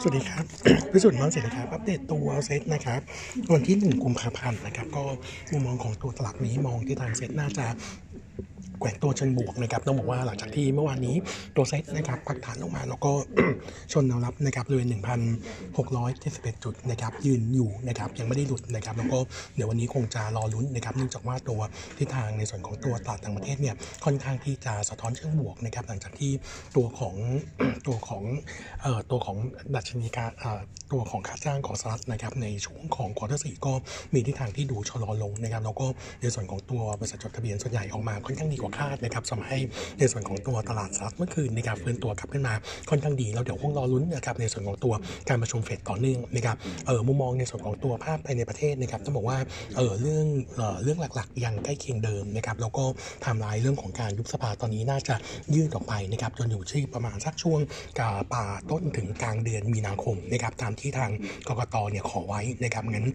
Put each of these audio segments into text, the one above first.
สวัสดีครับ พิสุทธิ์มังสินนะครับ อัปเดตตัวเซ็ตนะครับ วันที่ 1 กุมภาพันธ์นะครับ ก็มุมมองของตัวตลาดนี้มองที่ทางเซ็ตน่าจะ แกว่งตัวเชิงบวกนะครับต้องบอกว่าหลังจากที่เมื่อวานนี้ตัวเซ็ตนะครับพักฐานลงมาแล้วก็ชนแนวรับนะครับบริเวณ1,671 จุดนะครับยืนอยู่นะครับยังไม่ได้หลุดนะครับแล้วก็เดี๋ยววันนี้คงจะรอลุ้นนะครับเนื่องจากว่าตัวทิศทางในส่วนของตัวตลาดต่างประเทศเนี่ยค่อนข้างที่จะสะท้อนเชิงบวกนะครับหลังจากที่ตัวของตัวของเอ่อตัวของดัชนีการเอ่อตัวของค่าจ้างของสหรัฐนะครับในช่วงของควอเตอร์สี่ก็มีทิศทางที่ดูชะลอลงนะครับแล้วก็ในส่วนของตัวบริษัทจดทะเบียนส่วนใหญ่ออกมาค่อนข้างดีกว่าคาดนะครับทำให้ในส่วนของตัวตลาดสหรัฐเมื่อคืนนะครับฟื้นตัวกลับขึ้นมาค่อนข้างดีแล้วเดี๋ยวคงรอลุ้นนะครับในส่วนของตัวการประชุมเฟดต่อเนื่องนะครับเออมุมมองในส่วนของตัวภาพภายในประเทศนะครับต้องบอกว่าเออเรื่องเออเรื่องหลักๆ ยังใกล้เคียงเดิมนะครับแล้วก็ทม์ไลน์เรื่องของการยุบสภาตอนนี้น่าจะยืดออกไปนะครับจนอยู่ที่ประมาณสักช่วงกาป่าต้นถึงกลางเดือนมีนาคมนะครับตามที่ทางกกตเนี่ยขอไว้นะครับงั้น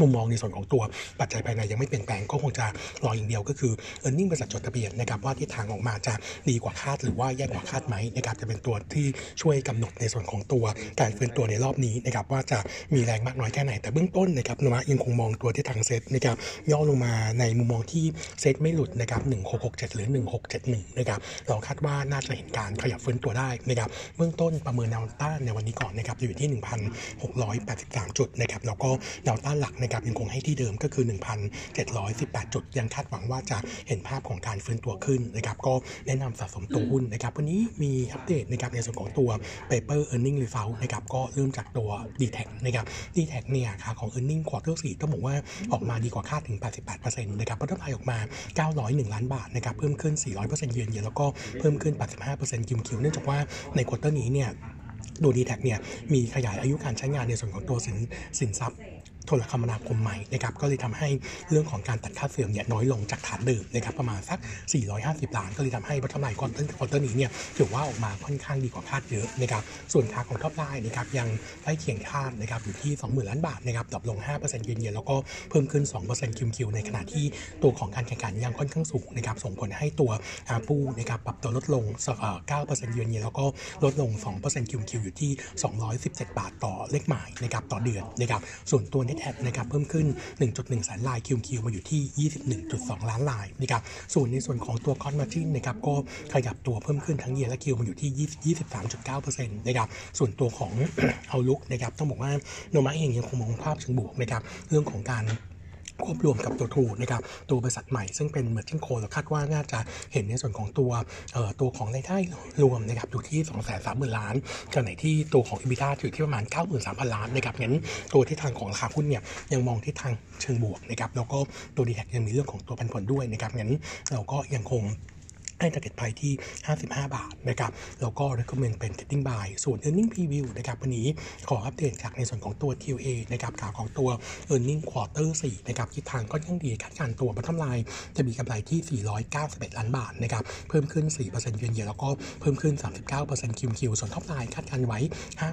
มุมมองในส่วนของตัวปัจจัยภายในยังไม่เปลี่ยนแปลงก็คงจะรออย่างเดียวก็คือ e a r n i n g บริษัทจดทะเบียนนะครับว่าทิศทางออกมาจะดีกว่าคาดหรือว่าแย่กว่าคาดไหมนะครับจะเป็นตัวที่ช่วยกำหนดในส่วนของตัวการฟื้นตัวในรอบนี้นะครับว่าจะมีแรงมากน้อยแค่ไหน แต่เบื้องต้นนะครับนวะยังคงมองตัวที่ทางเซตนะครับย่อลงมาในมุมมองที่เซตไม่หลุดนะครับ1667 หรือ 1671นะครับเราคาดว่าน่าจะเห็นการขยับฟื้นตัวได้นะครับเบื้องต้นประเมินแนวต้านในวันนี้ก่อนนะครับอยู่ที่ 1,683 จุดนะครับแล้วก็แนวต้านหลักนะครับยังคงให้ที่เดิมก็คือ 1,718 จุด ยังคาดหวังว่าจะเห็นภาพของการฟื้นตัวขึ้นนะครับก็แนะนำสะสมตัวหุ้นนะครับวันนี้มีอัปเดตนะครับในส่วนของตัว paper earning result นะครับก็เริ่มจากตัว d t แทนะครับ d t แทเนี่ยค่าของ earning quarter 4ต้องบอกว่าออกมาดีกว่าคาดถึง 88%นะครับพัฒนาออกมา 901 ล้านบาทนะครับเพิ่มขึ้น 400%เยือนเยียแล้วก็เพิ่มขึ้น 85%คิวคิวเนื่องจากว่าใน quarter นี้เนี่ยดู DTAC เนี่ยมีขยายอายุการใช้งานในส่วนของตัวสินสินทรัพย์ โทรคมนาคมใหม่นะครับก็เลยทำให้เรื่องของการตัดค่าเสื่อมเนี่ยน้อยลงจากฐานเดิมนะครับประมาณสัก 450 ล้าน ก็เลยทำให้ bottom line quarter quarter นี้เนี่ยถือว่าออกมาค่อนข้างดีกว่าคาดเยอะนะครับส่วนค่าของ top line นะครับยังใกล้เคียงคาดนะครับอยู่ที่ 20,000 ล้านบาทนะครับ drop ลง 5%เยือนเยียแล้วก็เพิ่มขึ้น 2%คิวคิวในขณะที่ตัวของการแข่งขันยังค่อนข้างสูงนะครับส่งผลให้ตัว ARPU นะครับปรับตัวลดลงเอ่อ9%เยือนเยียแล้วก็ลดลง 2%คิวคิวอยู่ที่ 217 บาทต่อเลขหมายนะครับต่อเดือนนะครับส่วนตัว Net Add นะครับเพิ่มขึ้น 1.1แสนราย Q on Q มาอยู่ที่ 21.2 ล้านรายนะครับส่วนในส่วนของตัว core margin นะครับก็ขยับตัวเพิ่มขึ้นทั้ง year และ Q มาอยู่ที่ 23.9%นะครับส่วนตัวของ outlook นะครับต้องบอกว่าโนมูระเองยังคงมองภาพเชิงบวกนะครับเรื่องของการ ควบรวมกับตัวทรูนะครับตัวบริษัทใหม่ซึ่งเป็น MergeCo เราคาดว่าน่าจะเห็นในส่วนของตัวตัวของรายได้รวมนะครับอยู่ที่ 2 3 0 0 0 0 ล้านขณะที่ตัวของ EBITDA อยู่ที่ประมาณ 93,000 ล้านนะครับงั้นตัวที่ทางของราคาหุ้นเนี่ยยังมองที่ทางเชิงบวกนะครับแล้วก็ตัวดีแท็ยังมีเรื่องของตัวปันผลด้วยนะครับงั้นเราก็ยังคง ให้ target price ที่ 55 บาทนะครับแล้วก็ recommend เป็น trading buy ส่วน earning preview นะครับวันนี้ขออัปเดตจากในส่วนของตัว TLA นะครับข่าวของตัว earning quarter 4นะครับทิศทางก็ยังดีคาดการตัว bottom line จะมีกำไรที่ 491 ล้านบาทนะครับเพิ่มขึ้น 4%เยือนเยียแล้วก็เพิ่มขึ้น 39% QQ ส่วน top line คาดการณ์ไว้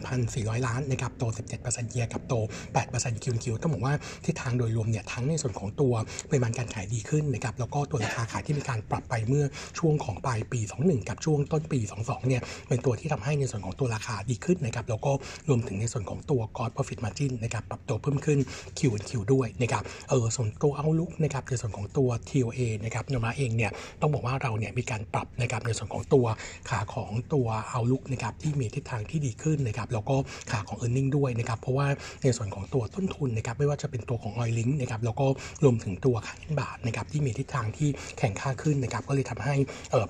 5,400 ล้านนะครับโต 17%เยียกับโต8% QQ ต้องบอกว่าทิศทางโดยรวมเนี่ยทั้งในส่วนของตัวปริมาณการขายดีขึ้นนะครับแล้วก็ตัวราคาขายที่มีการปรับไปเมื่อช่วงของปลายปี 21 กับช่วงต้นปี 22 เนี่ย เป็นตัวที่ทำให้ในส่วนของตัวราคาดีขึ้นนะครับ แล้วก็รวมถึงในส่วนของตัว cost profit margin นะครับ ปรับตัวเพิ่มขึ้น Q Q ด้วยนะครับ เออ ส่วนตัวเอาลุกนะครับ ในส่วนของตัว TOA นะครับโนมาเองเนี่ย ต้องบอกว่าเราเนี่ยมีการปรับนะครับ ในส่วนของตัวขาของตัวเอาลุกนะครับ ที่มีทิศทางที่ดีขึ้นนะครับ แล้วก็ขาของ e a r n i n g ด้วยนะครับ เพราะว่าในส่วนของตัวต้นทุนนะครับ ไม่ว่าจะเป็นตัวของ Oil Link นะครับ แล้วก็รวมถึงตัวค่าเงินบาทนะครับ ที่มีทิศทางที่แข่งค่าขึ้นนะครับ ก็เลยทำให้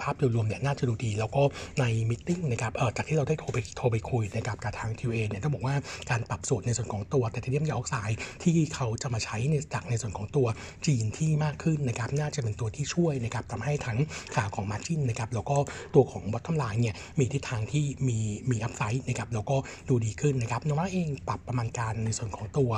ภาพโดยรวมเนี่ยน่าจะดูดี แล้วก็ในมิ팅นะครับจากที่เราได้โทรไปโทรไปคุยนะครับกับทาง TA เนี่ยต้องบอกว่าการปรับสูตรในส่วนของตัวไทเทเนียมไดออกไซด์ที่เขาจะมาใช้ในจากในส่วนของตัวจีนที่มากขึ้นนะครับน่าจะเป็นตัวที่ช่วยนะครับทำให้ทั้งขาของมาจินนะครับแล้วก็ตัวของบอททอมไลน์เนี่ยมีทิศทางที่มีมีอัพไซด์นะครับแล้วก็ดูดีขึ้นนะครับนว่าเองปรับประมาณการในส่วนของตัว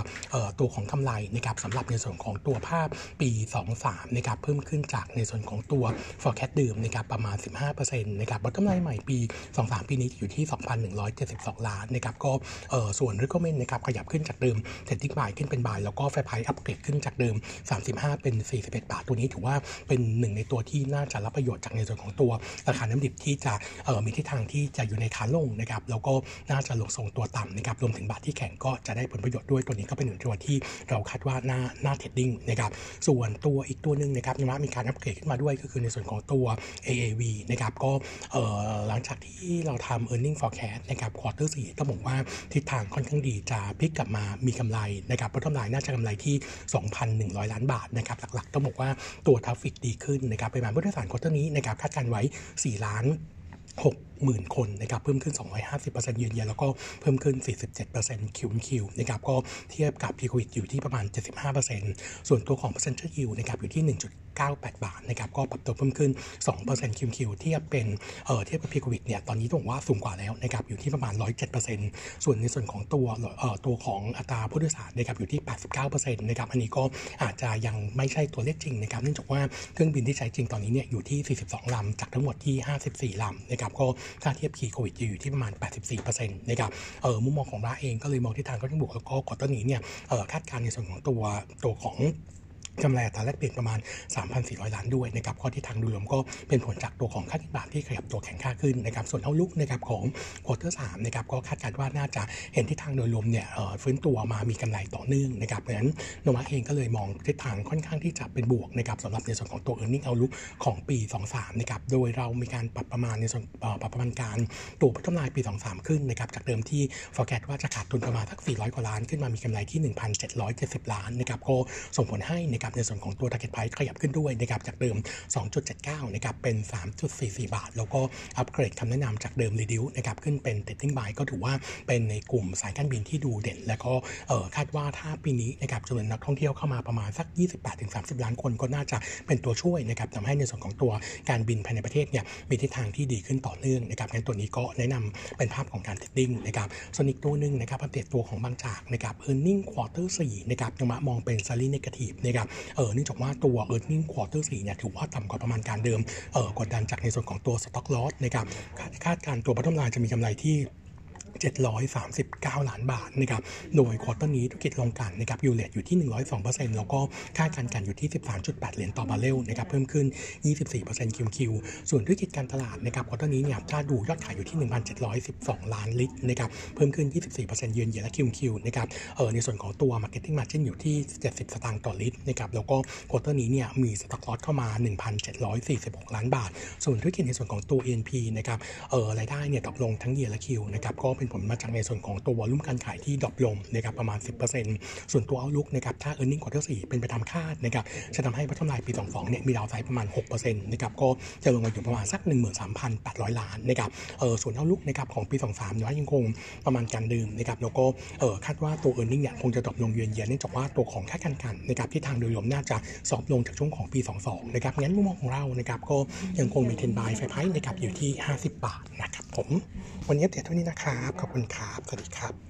ตัวของกำไรนะครับสำหรับในส่วนของตัวภาพปี 23นะครับเพิ่มขึ้นจากในส่วนของตัว forecast เดิมนะครับประมาณ 15%นะครับบอทกำไรใหม่ปี 23 ปีนี้อยู่ที่ 2,172 ล้านนะครับก็เออส่วน recommend นะครับขยับขึ้นจากเดิม trading buy ขึ้นเป็น buy แล้วก็ fair price upgrade ขึ้นจากเดิม 35 เป็น 41 บาท ตัวนี้ถือว่าเป็นหนึ่งในตัวที่น่าจะรับประโยชน์จากในส่วนของตัวราคาน้ำดิบที่จะเออมีทิศทางที่จะอยู่ในขาลงนะครับแล้วก็น่าจะลงทรงตัวต่ำนะครับรวมถึงบาทที่แข็งก็จะได้ผลประโยชน์ด้วยตัวนี้ก็เป็นหนึ่งตัวที่เราคาดว่าน่าน่า trading นะครับส่วนตัวอีกตัวหนึ่งนะครับยังมีการอัปเกรดขึ้นมาด้วยก็คือในส่วนของตัว AAV นะครับก็หลังจากที่เราทำ earning forecast นะครับ quarter สี่ต้องบอกว่าทิศทางค่อนข้างดีจะพลิกกลับมามีกำไรนะครับเพราะกำไรน่าจะกำไรที่ 2,100 ล้านบาทนะครับหลักๆ ต้องบอกว่าตัว traffic ดีขึ้นนะครับปริมาณผู้โดยสาร quarter นี้นะครับคาดการณ์ไว้ 4 ล้าน 60,000 คนนะครับเพิ่มขึ้น 250%เยือนเยียแล้วก็เพิ่มขึ้น 47% QoQ นะครับก็เทียบกับ pre-COVID อยู่ที่ประมาณ 75%ส่วนตัวของ passenger yield นะครับอยู่ที่ 1.98 บาทนะครับก็ปรับตัวเพิ่มขึ้น 2% QoQ เทียบเป็นเอ่อเทียบกับพีโควิดเนี่ยตอนนี้ต้องว่าสูงกว่าแล้วนะครับอยู่ที่ประมาณ 107%ส่วนในส่วนของตัวเอ่อตัวของอัตราผู้โดยสารนะครับอยู่ที่ 89%นะครับอันนี้ก็อาจจะยังไม่ใช่ตัวเลขจริงนะครับเนื่องจากว่าเครื่องบินที่ใช้จริงตอนนี้เนี่ยอยู่ที่ 42 ลำ จากทั้งหมดที่ 54 ลำนะครับก็ถ้าเทียบคีโควิดจะอยู่ที่ประมาณ 84%นะครับเออมุมมองของร้าเองก็เลยมองที่ทางก็ต้องบวกแล้วก็ควอตอนนี้เนี่ยเออคาดการณ์ในส่วนของตัวตัวของ กำไรอัตราแลกเปลี่ยนประมาณ 3,400 ล้านด้วยนะครับข้อที่ทางดูรวมก็เป็นผลจากตัวของค่าเงินบาทที่ขยับตัวแข็งค่าขึ้นนะครับส่วนเอาลุกนะครับของควอเตอร์สามนะครับก็คาดการณ์ว่าน่าจะเห็นทิศทางโดยรวมเนี่ยฟื้นตัวมามีกำไรต่อเนื่องนะครับเพราะฉะนั้นโนมาเองก็เลยมองทิศทางค่อนข้างที่จะเป็นบวกนะครับสำหรับในส่วนของตัว e a r n i n g เอาลุกของปี 23นะครับโดยเรามีการปรับประมาณในส่วนปรับประมาณการตัวพัฒนาปี 23 ขึ้นนะครับจากเดิมที่ forecast ว่าจะขาดทุนประมาณสัก400 กว่าล้านขึ้นมามีกำไรที่ 1,770 ล้านนะครับก็ส่งผลให้นะครับในส่วนของตัว target price ขยับขึ้นด้วยนะครับจากเดิม 2.79นะครับเป็น 3.44 บาท แล้วก็อัปเกรดคำแนะนำจากเดิม reduce นะครับขึ้นเป็น trading buy ก็ถือว่าเป็นในกลุ่มสายการบินที่ดูเด่น แล้วก็เออคาดว่าถ้าปีนี้นะครับจำนวนนักท่องเที่ยวเข้ามาประมาณสัก 28-30 ล้านคนก็น่าจะเป็นตัวช่วยนะครับทำให้ในส่วนของตัวการบินภายในประเทศเนี่ยมีทิศทางที่ดีขึ้นต่อเนื่องนะครับงั้นตัวนี้ก็แนะนำเป็นภาพของการ trading นะครับส่วนอีกตัวหนึ่งนะครับอัปเดตตัวของบางจากนะครับ earning quarter 4นะครับยังมามองเป็น slightly negative นะครับเออเนื่องจากว่าตัว earning quarter 4เนี่ยถือว่าต่ำกว่าประมาณการเดิมเออกดดันจากในส่วนของตัว stock loss นะครับคาดการณ์ตัว bottom line จะมีกำไรที่ 739 ล้านบาทนะครับโดย quarter นี้ธุรกิจโรงกลั่นนะครับ U-rate อยู่ที่ 102%แล้วก็ค่าการกลั่นอยู่ที่ 13.8 เหรียญต่อบาร์เรลนะครับเพิ่มขึ้น 24% QoQ ส่วนธุรกิจการตลาดนะครับ quarter นี้เนี่ยถ้าดูยอดขายอยู่ที่ 1,712 ล้านลิตรนะครับเพิ่มขึ้น 24% year on year และ QoQ นะครับเออในส่วนของตัว marketing margin อยู่ที่ 70 สตางค์ต่อลิตรนะครับแล้วก็ quarter นี้เนี่ยมี stock loss เข้ามา 1,746 ล้านบาท ส่วนธุรกิจในส่วนของตัว E&P นะครับเออรายได้เนี่ย drop ลงทั้ง year และ Q นะครับก็เป็นผลมาจากในส่วนของตัว volume การขายที่ drop ลงนะครับประมาณ 10%ส่วนตัว outlook นะครับถ้า e a r n i n g quarter 4เป็นไปตามคาดนะครับจะทำให้พัฒนาปี22เนี่ยมี downside ประมาณ6%นะครับก็จะลงมาอยู่ประมาณสัก 13,800 ล้านนะครับเออส่วนเอาลุกนะครับของปี 23เนี่ยยังคงประมาณการเดิมนะครับแล้วก็เออคาดว่าตัว e a r n i n g เนี่ยคงจะดรอปลงเยือนเยียเนื่องจากว่าตัวของค่าการกันนะครับที่ทางโดยรวมน่าจะซอฟลงจากช่วงของปี 22นะครับงั้นมุมมองของเรานะครับก็ยังคงมีเทนบายไฟไพนะครับอยู่ที่ 50 บาทนะครับผมวันนี้เดี๋ยวเท่านี้นะครับขอบคุณครับ สวัสดีครับ